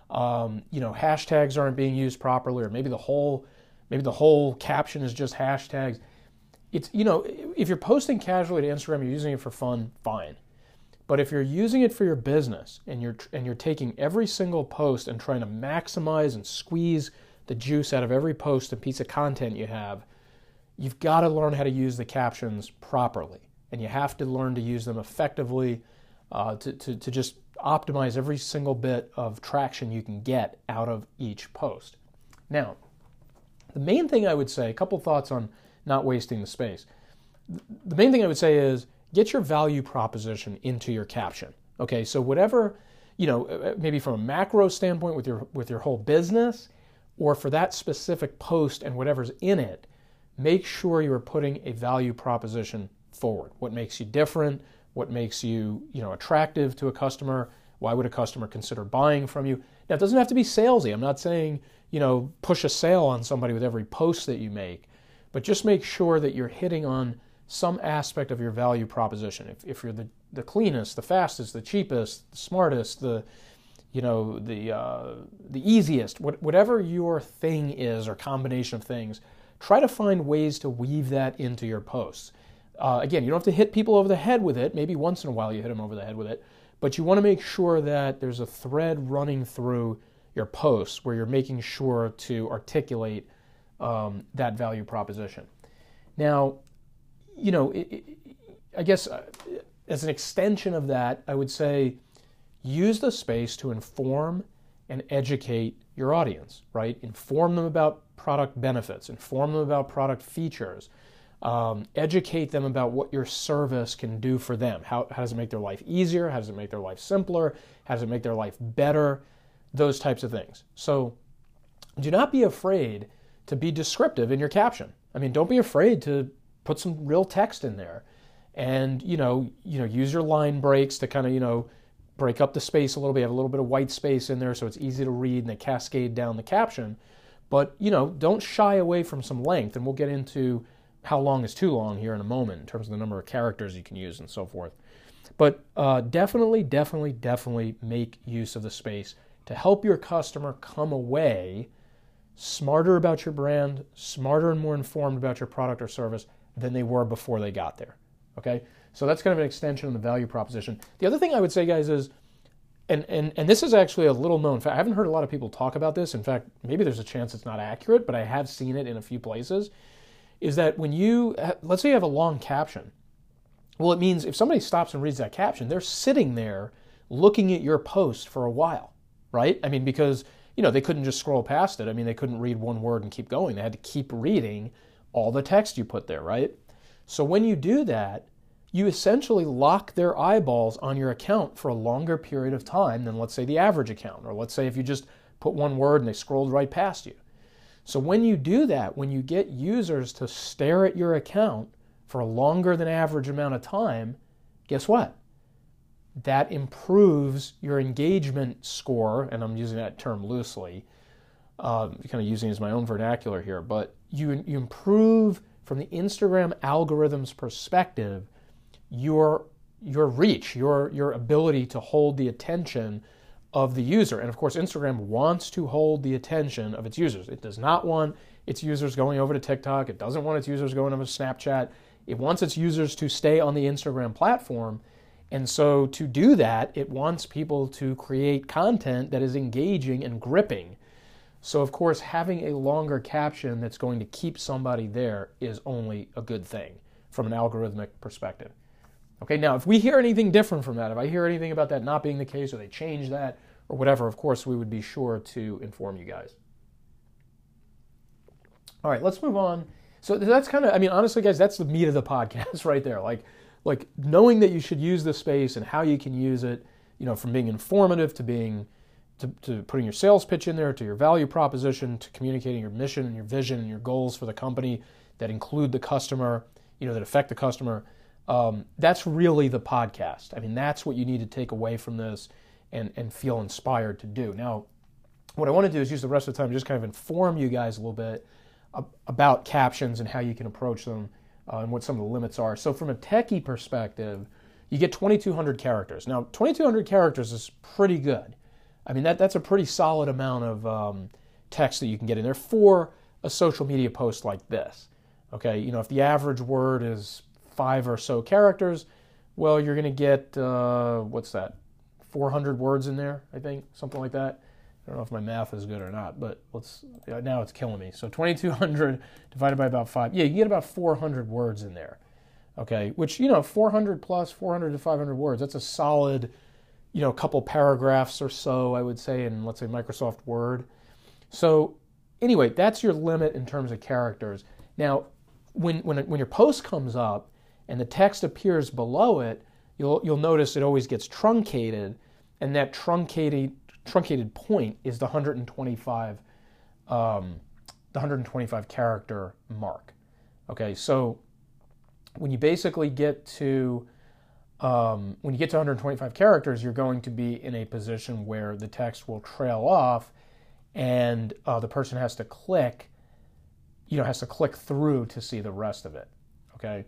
Um, you know, hashtags aren't being used properly, or maybe the whole Maybe the whole caption is just hashtags. It's, you know, if you're posting casually to Instagram, you're using it for fun, fine. But if you're using it for your business and you're and you're taking every single post and trying to maximize and squeeze the juice out of every post and piece of content you have, you've got to learn how to use the captions properly, and you have to learn to use them effectively uh, to, to to just optimize every single bit of traction you can get out of each post. Now, the main thing I would say, a couple thoughts on not wasting the space. The main thing I would say is get your value proposition into your caption. Okay, so whatever, you know, uh, uh, maybe from a macro standpoint with your with your whole business, or for that specific post and whatever's in it, make sure you are putting a value proposition forward. What makes you different? What makes you, you know, attractive to a customer? Why would a customer consider buying from you? Now, it doesn't have to be salesy. I'm not saying, you know, push a sale on somebody with every post that you make, but just make sure that you're hitting on some aspect of your value proposition. If, if you're the, the cleanest, the fastest, the cheapest, the smartest, the you know the uh, the easiest, what, whatever your thing is or combination of things, try to find ways to weave that into your posts. Uh, again, you don't have to hit people over the head with it. Maybe once in a while you hit them over the head with it, but you want to make sure that there's a thread running through your posts where you're making sure to articulate um, that value proposition. Now, you know, it, it, I guess uh, as an extension of that, I would say use the space to inform and educate your audience, right? Inform them about product benefits, inform them about product features, um, educate them about what your service can do for them. How, how does it make their life easier? How does it make their life simpler? How does it make their life better? Those types of things. So do not be afraid to be descriptive in your caption. I mean, don't be afraid to put some real text in there and you know you know use your line breaks to kind of you know break up the space a little bit have a little bit of white space in there so it's easy to read and they cascade down the caption but you know don't shy away from some length and we'll get into how long is too long here in a moment in terms of the number of characters you can use and so forth but uh, definitely definitely definitely make use of the space to help your customer come away smarter about your brand smarter and more informed about your product or service than they were before they got there. Okay? So that's kind of an extension of the value proposition. The other thing I would say, guys, is and, and, and this is actually a little known fact. I haven't heard a lot of people talk about this. In fact, maybe there's a chance it's not accurate, but I have seen it in a few places. Is that when you, let's say you have a long caption, well, it means if somebody stops and reads that caption, they're sitting there looking at your post for a while, right? I mean, because, you know, they couldn't just scroll past it. I mean, they couldn't read one word and keep going. They had to keep reading all the text you put there, right? So when you do that, you essentially lock their eyeballs on your account for a longer period of time than, let's say, the average account, or let's say if you just put one word and they scrolled right past you. So when you do that, when you get users to stare at your account for a longer than average amount of time, guess what? That improves your engagement score, and I'm using that term loosely, uh, kind of using as my own vernacular here, but you, you improve from the Instagram algorithm's perspective your your reach, your your ability to hold the attention of the user. And of course, Instagram wants to hold the attention of its users. It does not want its users going over to TikTok. It doesn't want its users going over to Snapchat. It wants its users to stay on the Instagram platform. And so to do that, it wants people to create content that is engaging and gripping so, of course, having a longer caption that's going to keep somebody there is only a good thing from an algorithmic perspective. Okay, now if we hear anything different from that, if I hear anything about that not being the case or they change that or whatever, of course, we would be sure to inform you guys. All right, let's move on. So that's kind of, I mean, honestly, guys, that's the meat of the podcast right there. Like, like knowing that you should use the space and how you can use it, you know, from being informative to being to, to putting your sales pitch in there, to your value proposition, to communicating your mission and your vision and your goals for the company that include the customer, you know, that affect the customer. Um, that's really the podcast. I mean, that's what you need to take away from this and, and feel inspired to do. Now, what I want to do is use the rest of the time to just kind of inform you guys a little bit about captions and how you can approach them uh, and what some of the limits are. So, from a techie perspective, you get 2,200 characters. Now, 2,200 characters is pretty good. I mean, that, that's a pretty solid amount of um, text that you can get in there for a social media post like this. Okay, you know, if the average word is five or so characters, well, you're going to get, uh, what's that, 400 words in there, I think, something like that. I don't know if my math is good or not, but let's, now it's killing me. So 2200 divided by about five, yeah, you get about 400 words in there. Okay, which, you know, 400 plus 400 to 500 words, that's a solid you know, couple paragraphs or so, I would say, in let's say Microsoft Word. So anyway, that's your limit in terms of characters. Now, when when when your post comes up and the text appears below it, you'll you'll notice it always gets truncated, and that truncated truncated point is the 125 um, the 125 character mark. Okay, so when you basically get to um, when you get to 125 characters, you're going to be in a position where the text will trail off, and uh, the person has to click, you know, has to click through to see the rest of it. Okay,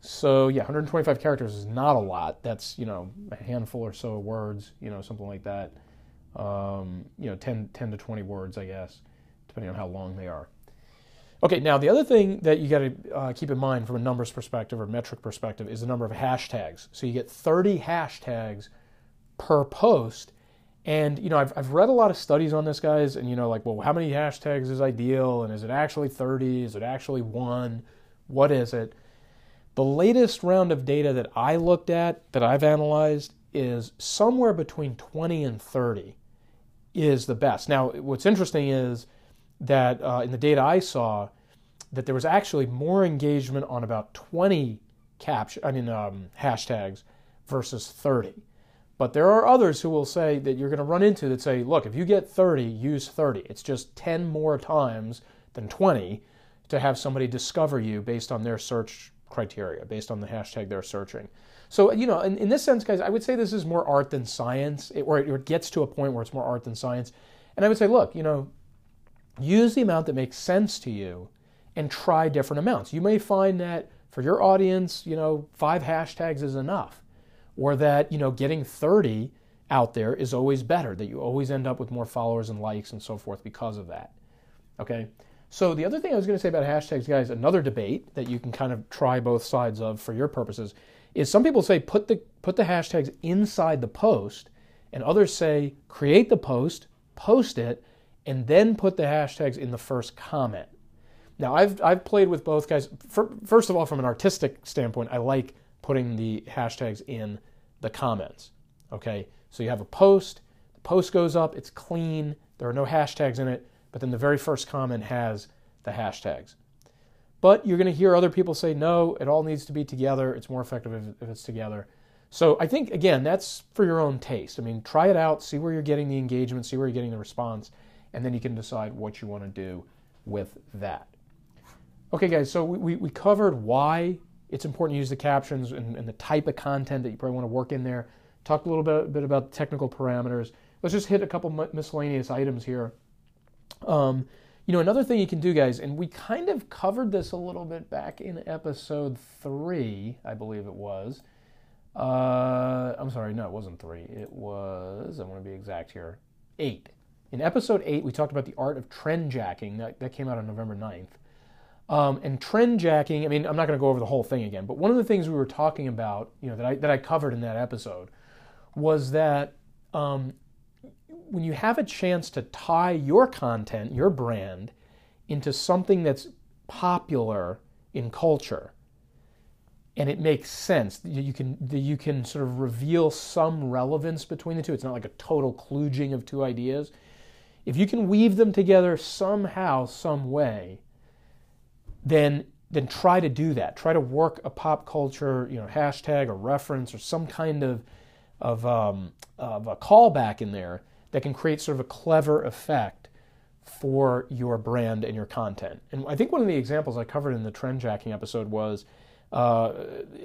So yeah, 125 characters is not a lot. That's you know a handful or so of words, you know something like that. Um, you know 10, 10 to 20 words, I guess, depending on how long they are. Okay, now the other thing that you got to uh, keep in mind from a numbers perspective or metric perspective is the number of hashtags. So you get 30 hashtags per post. And, you know, I've, I've read a lot of studies on this, guys, and, you know, like, well, how many hashtags is ideal? And is it actually 30? Is it actually one? What is it? The latest round of data that I looked at, that I've analyzed, is somewhere between 20 and 30 is the best. Now, what's interesting is that uh, in the data I saw, that there was actually more engagement on about 20 caption, I mean, um, hashtags versus 30. But there are others who will say that you're going to run into that say, look, if you get 30, use 30. It's just 10 more times than 20 to have somebody discover you based on their search criteria, based on the hashtag they're searching. So, you know, in, in this sense, guys, I would say this is more art than science, it, or it gets to a point where it's more art than science. And I would say, look, you know, use the amount that makes sense to you and try different amounts. You may find that for your audience, you know, five hashtags is enough, or that, you know, getting 30 out there is always better, that you always end up with more followers and likes and so forth because of that. Okay? So the other thing I was going to say about hashtags, guys, another debate that you can kind of try both sides of for your purposes is some people say put the put the hashtags inside the post, and others say create the post, post it, and then put the hashtags in the first comment. Now, I've, I've played with both guys. For, first of all, from an artistic standpoint, I like putting the hashtags in the comments. Okay, so you have a post, the post goes up, it's clean, there are no hashtags in it, but then the very first comment has the hashtags. But you're going to hear other people say, no, it all needs to be together. It's more effective if, it's together. So I think, again, that's for your own taste. I mean, try it out, see where you're getting the engagement, see where you're getting the response, and then you can decide what you want to do with that. Okay, guys, so we, we covered why it's important to use the captions and, and, the type of content that you probably want to work in there. Talked a little bit, bit about technical parameters. Let's just hit a couple miscellaneous items here. Um, you know, another thing you can do, guys, and we kind of covered this a little bit back in episode three, I believe it was. Uh, I'm sorry, no, it wasn't three. It was, I want to be exact here, eight. In episode 8, we talked about the art of trend jacking. That, that came out on November 9th. Um, and trend jacking, I mean, I'm not going to go over the whole thing again, but one of the things we were talking about, you know, that I, that I covered in that episode was that um, when you have a chance to tie your content, your brand, into something that's popular in culture, and it makes sense. You can you can sort of reveal some relevance between the two. It's not like a total kludging of two ideas. If you can weave them together somehow, some way, then then try to do that. Try to work a pop culture, you know, hashtag or reference or some kind of of, um, of a callback in there that can create sort of a clever effect for your brand and your content. And I think one of the examples I covered in the trend jacking episode was, uh,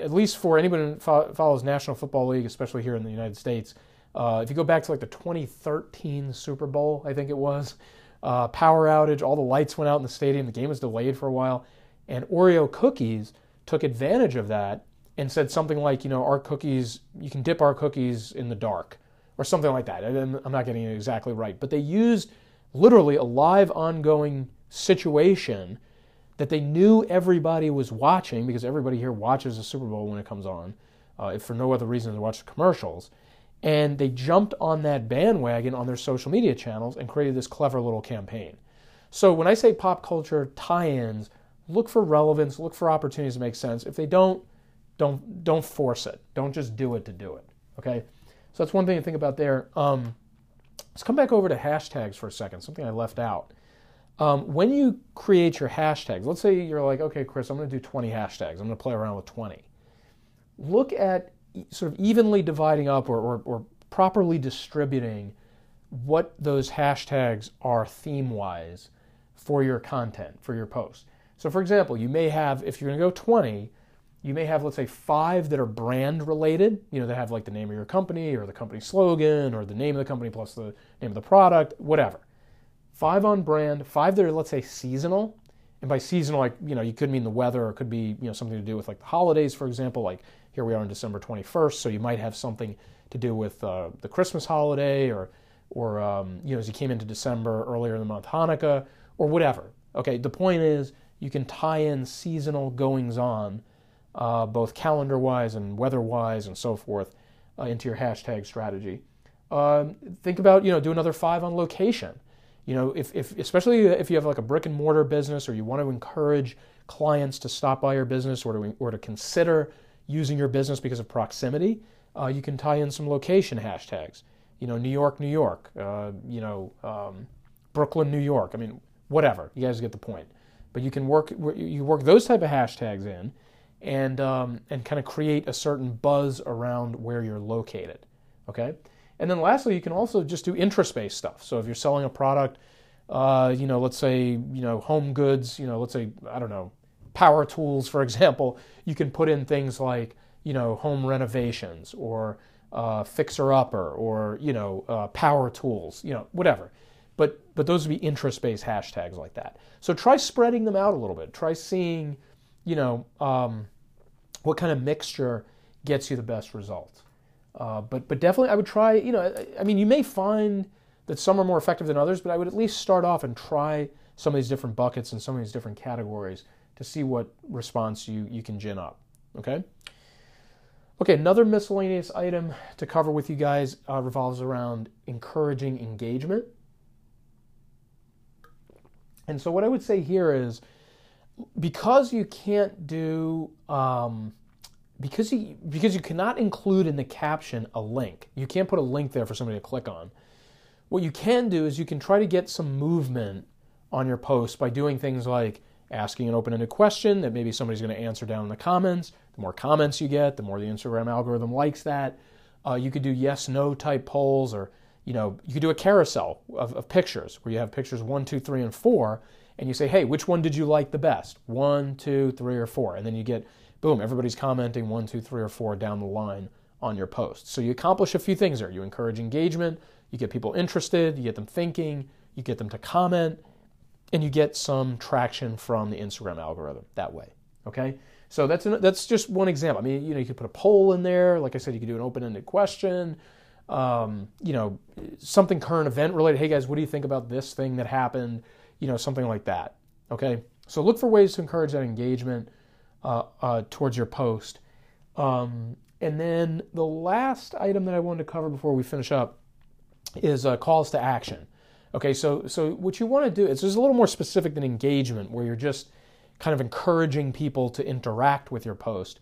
at least for anyone who follows National Football League, especially here in the United States, uh, if you go back to like the 2013 Super Bowl, I think it was, uh, power outage, all the lights went out in the stadium, the game was delayed for a while, and Oreo cookies took advantage of that and said something like, you know, our cookies, you can dip our cookies in the dark, or something like that. I'm not getting it exactly right, but they used literally a live, ongoing situation that they knew everybody was watching because everybody here watches the Super Bowl when it comes on, uh, if for no other reason than to watch the commercials and they jumped on that bandwagon on their social media channels and created this clever little campaign. So when I say pop culture tie-ins, look for relevance, look for opportunities to make sense. If they don't, don't don't force it. Don't just do it to do it. Okay. So that's one thing to think about there. Um, let's come back over to hashtags for a second. Something I left out. Um, when you create your hashtags, let's say you're like, okay, Chris, I'm going to do 20 hashtags. I'm going to play around with 20. Look at sort of evenly dividing up or, or, or properly distributing what those hashtags are theme wise for your content, for your post. So, for example, you may have, if you're going to go 20, you may have, let's say, five that are brand related, you know, that have like the name of your company or the company slogan or the name of the company plus the name of the product, whatever. Five on brand, five that are, let's say, seasonal, and by seasonal, like you know, you could mean the weather, or it could be you know something to do with like the holidays, for example. Like here we are on December 21st, so you might have something to do with uh, the Christmas holiday, or or um, you know, as you came into December earlier in the month, Hanukkah, or whatever. Okay, the point is you can tie in seasonal goings on, uh, both calendar wise and weather wise and so forth, uh, into your hashtag strategy. Um, think about you know do another five on location. You know, if, if especially if you have like a brick and mortar business or you want to encourage clients to stop by your business or to, or to consider using your business because of proximity, uh, you can tie in some location hashtags. You know, New York, New York. Uh, you know, um, Brooklyn, New York. I mean, whatever. You guys get the point. But you can work you work those type of hashtags in, and um, and kind of create a certain buzz around where you're located. Okay. And then lastly, you can also just do interest-based stuff. So if you're selling a product, uh, you know, let's say, you know, home goods, you know, let's say, I don't know, power tools, for example, you can put in things like, you know, home renovations or uh, fixer-upper or, you know, uh, power tools, you know, whatever. But, but those would be interest-based hashtags like that. So try spreading them out a little bit. Try seeing, you know, um, what kind of mixture gets you the best result. Uh, but but definitely, I would try. You know, I, I, mean, you may find that some are more effective than others, but I would at least start off and try some of these different buckets and some of these different categories to see what response you you can gin up. Okay. Okay, another miscellaneous item to cover with you guys uh, revolves around encouraging engagement. And so, what I would say here is because you can't do um, because you because you cannot include in the caption a link. You can't put a link there for somebody to click on. What you can do is you can try to get some movement on your post by doing things like asking an open-ended question that maybe somebody's going to answer down in the comments. The more comments you get, the more the Instagram algorithm likes that. Uh, you could do yes/no type polls, or you know, you could do a carousel of, of pictures where you have pictures one, two, three, and four, and you say, hey, which one did you like the best? One, two, three, or four, and then you get boom, everybody's commenting one, two, three, or four down the line on your post. So you accomplish a few things there. You encourage engagement, you get people interested, you get them thinking, you get them to comment, and you get some traction from the Instagram algorithm that way. Okay? So that's an, that's just one example. I mean, you know, you could put a poll in there. Like I said, you could do an open-ended question. Um, you know, something current event related. Hey guys, what do you think about this thing that happened? You know, something like that. Okay. So look for ways to encourage that engagement uh, uh, towards your post. Um, and then the last item that I wanted to cover before we finish up is uh, calls to action. Okay, so so what you want to do is just a little more specific than engagement, where you're just kind of encouraging people to interact with your post.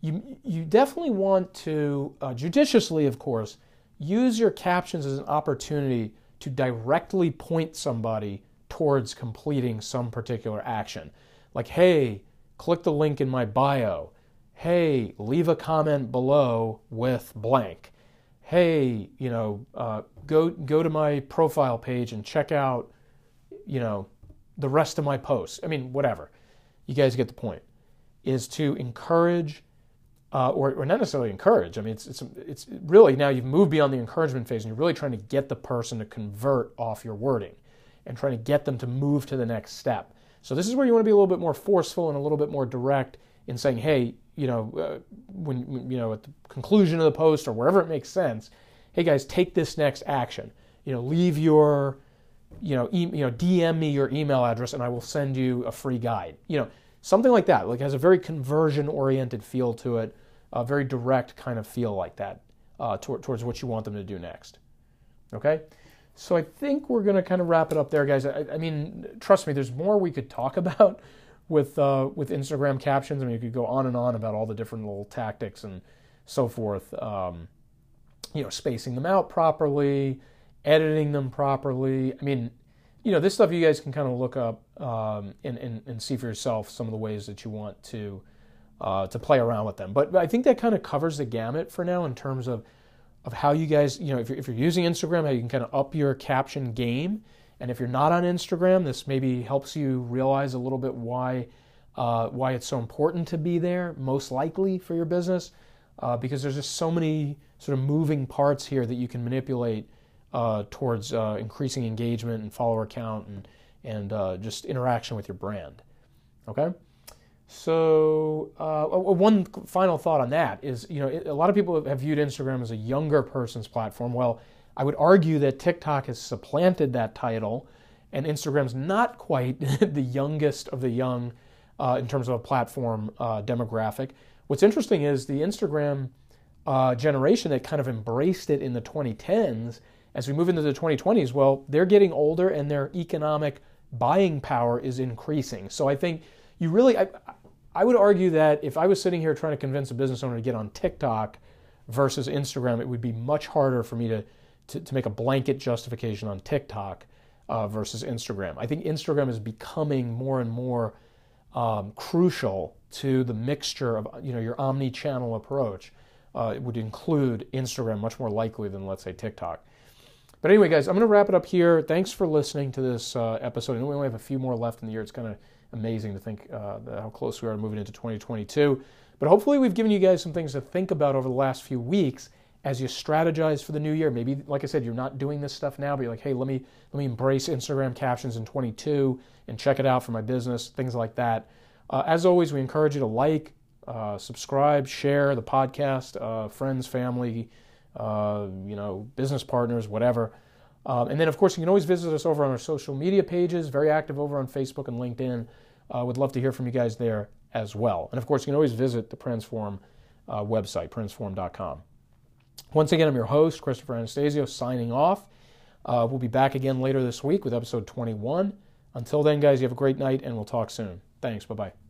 You you definitely want to uh, judiciously, of course, use your captions as an opportunity to directly point somebody towards completing some particular action. Like, hey, click the link in my bio. Hey, leave a comment below with blank. Hey, you know, uh, go go to my profile page and check out, you know, the rest of my posts. I mean, whatever. You guys get the point. Is to encourage, uh, or, or not necessarily encourage. I mean, it's, it's it's really now you've moved beyond the encouragement phase, and you're really trying to get the person to convert off your wording, and trying to get them to move to the next step. So this is where you want to be a little bit more forceful and a little bit more direct in saying, hey, you know, uh, when you know at the conclusion of the post or wherever it makes sense, hey guys, take this next action. You know, leave your, you know, e- you know, DM me your email address and I will send you a free guide. You know, something like that. Like has a very conversion oriented feel to it, a very direct kind of feel like that uh, towards what you want them to do next. Okay. So I think we're going to kind of wrap it up there, guys. I, I, mean, trust me, there's more we could talk about with uh, with Instagram captions. I mean, you could go on and on about all the different little tactics and so forth. Um, you know, spacing them out properly, editing them properly. I mean, you know, this stuff you guys can kind of look up um, and, and, and see for yourself some of the ways that you want to uh, to play around with them. But, but I think that kind of covers the gamut for now in terms of of how you guys, you know, if you're, if you're using Instagram, how you can kind of up your caption game. And if you're not on Instagram, this maybe helps you realize a little bit why uh, why it's so important to be there, most likely for your business, uh, because there's just so many sort of moving parts here that you can manipulate uh, towards uh, increasing engagement and follower count and and uh, just interaction with your brand. Okay? So, uh, one final thought on that is you know, a lot of people have viewed Instagram as a younger person's platform. Well, I would argue that TikTok has supplanted that title, and Instagram's not quite the youngest of the young uh, in terms of a platform uh, demographic. What's interesting is the Instagram uh, generation that kind of embraced it in the 2010s. As we move into the 2020s, well, they're getting older and their economic buying power is increasing. So I think you really, I, I would argue that if I was sitting here trying to convince a business owner to get on TikTok versus Instagram, it would be much harder for me to, to, to make a blanket justification on TikTok uh, versus Instagram. I think Instagram is becoming more and more um, crucial to the mixture of you know your omni-channel approach. Uh, it would include Instagram much more likely than let's say TikTok. But anyway, guys, I'm going to wrap it up here. Thanks for listening to this uh, episode. I know we only have a few more left in the year. It's kind of amazing to think uh, how close we are to moving into 2022. But hopefully, we've given you guys some things to think about over the last few weeks as you strategize for the new year. Maybe, like I said, you're not doing this stuff now, but you're like, hey, let me let me embrace Instagram captions in 22 and check it out for my business, things like that. Uh, as always, we encourage you to like, uh, subscribe, share the podcast, uh, friends, family, uh, you know, business partners, whatever. Um, and then, of course, you can always visit us over on our social media pages. Very active over on Facebook and LinkedIn. Uh, would love to hear from you guys there as well. And of course, you can always visit the Pransform uh, website, pransform.com. Once again, I'm your host, Christopher Anastasio, signing off. Uh, we'll be back again later this week with episode 21. Until then, guys, you have a great night, and we'll talk soon. Thanks. Bye bye.